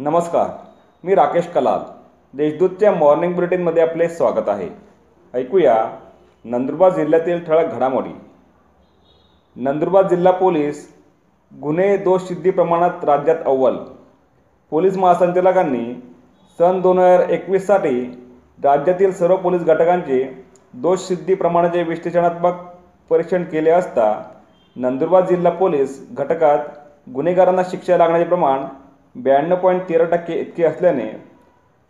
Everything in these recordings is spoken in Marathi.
नमस्कार मी राकेश कलाल. देशदूतच्या मॉर्निंग बुलेटिनमध्ये आपले स्वागत आहे. ऐकूया नंदुरबार जिल्ह्यातील ठळक घडामोडी. नंदुरबार जिल्हा पोलीस गुन्हे दोष सिद्धी प्रमाणात राज्यात अव्वल. पोलीस महासंचालकांनी सन दोन हजार एकवीससाठी राज्यातील सर्व पोलीस घटकांचे दोष सिद्धी प्रमाणाचे विश्लेषणात्मक परीक्षण केले असता नंदुरबार जिल्हा पोलीस घटकात गुन्हेगारांना शिक्षा लागण्याचे प्रमाण ब्याण्णव पॉईंट तेरा टक्के इतके असल्याने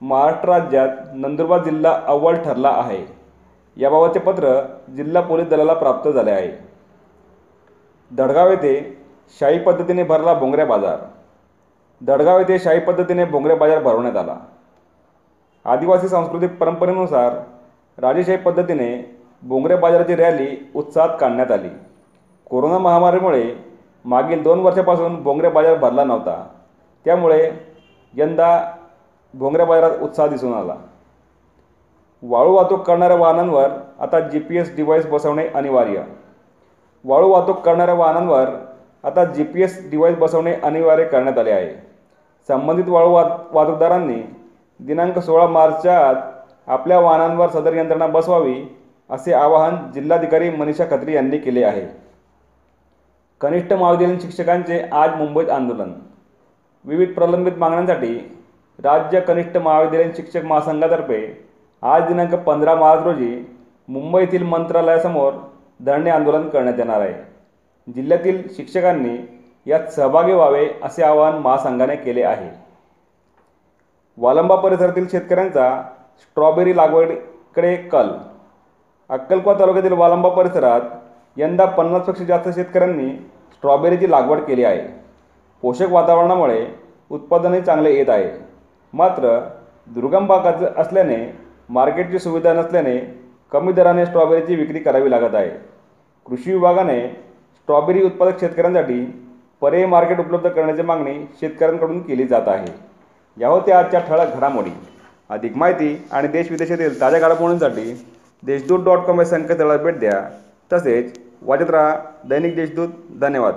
महाराष्ट्र राज्यात नंदुरबार जिल्हा अव्वल ठरला आहे. याबाबतचे पत्र जिल्हा पोलीस दलाला प्राप्त झाले आहे. दडगाव येथे शाही पद्धतीने भरला भोंगरे बाजार. दडगाव येथे शाही पद्धतीने भोंगरे बाजार भरवण्यात आला. आदिवासी सांस्कृतिक परंपरेनुसार राजेशाही पद्धतीने भोंगरे बाजाराची रॅली उत्साहात काढण्यात आली. कोरोना महामारीमुळे मागील दोन वर्षापासून भोंगरे बाजार भरला नव्हता. त्यामुळे यंदा भोंगऱ्या बाजारात उत्साह दिसून आला. वाळू वाहतूक करणाऱ्या वाहनांवर आता जी पी एस डिव्हाइस बसवणे अनिवार्य. वाळू वाहतूक करणाऱ्या वाहनांवर आता जी पी एस डिव्हाइस बसवणे अनिवार्य करण्यात आले आहे. संबंधित वाळू वाह वाहतूकदारांनी दिनांक सोळा मार्चच्या आत आपल्या वाहनांवर सदर यंत्रणा बसवावी असे आवाहन जिल्हाधिकारी मनीषा खत्री यांनी केले आहे. कनिष्ठ महाविद्यालयीन शिक्षकांचे आज मुंबईत आंदोलन. विविध प्रलंबित मागण्यांसाठी राज्य कनिष्ठ महाविद्यालयीन शिक्षक महासंघातर्फे आज दिनांक पंधरा मार्च रोजी मुंबईतील मंत्रालयासमोर धरणे आंदोलन करण्यात येणार आहे. जिल्ह्यातील शिक्षकांनी यात सहभागी व्हावे असे आवाहन महासंघाने केले आहे. वालंबा परिसरातील शेतकऱ्यांचा स्ट्रॉबेरी लागवडीकडे कल. अक्कलकोट तालुक्यातील वालंबा परिसरात यंदा पन्नासपेक्षा जास्त शेतकऱ्यांनी स्ट्रॉबेरीची लागवड केली आहे. पोषक वातावरणामुळे उत्पादनही चांगले येत आहे मात्र दुर्गम भागात असल्याने मार्केटची सुविधा नसल्याने कमी दराने स्ट्रॉबेरीची विक्री करावी लागत आहे. कृषी विभागाने स्ट्रॉबेरी उत्पादक शेतकऱ्यांसाठी पर्यायी मार्केट उपलब्ध करण्याची मागणी शेतकऱ्यांकडून केली जात आहे. या होत्या आजच्या ठळक घडामोडी. अधिक माहिती आणि देश विदेशातील ताज्या घडामोडींसाठी देशदूत डॉट कॉम या संकेतस्थळाला भेट द्या. तसेच वाचत राहा दैनिक देशदूत. धन्यवाद.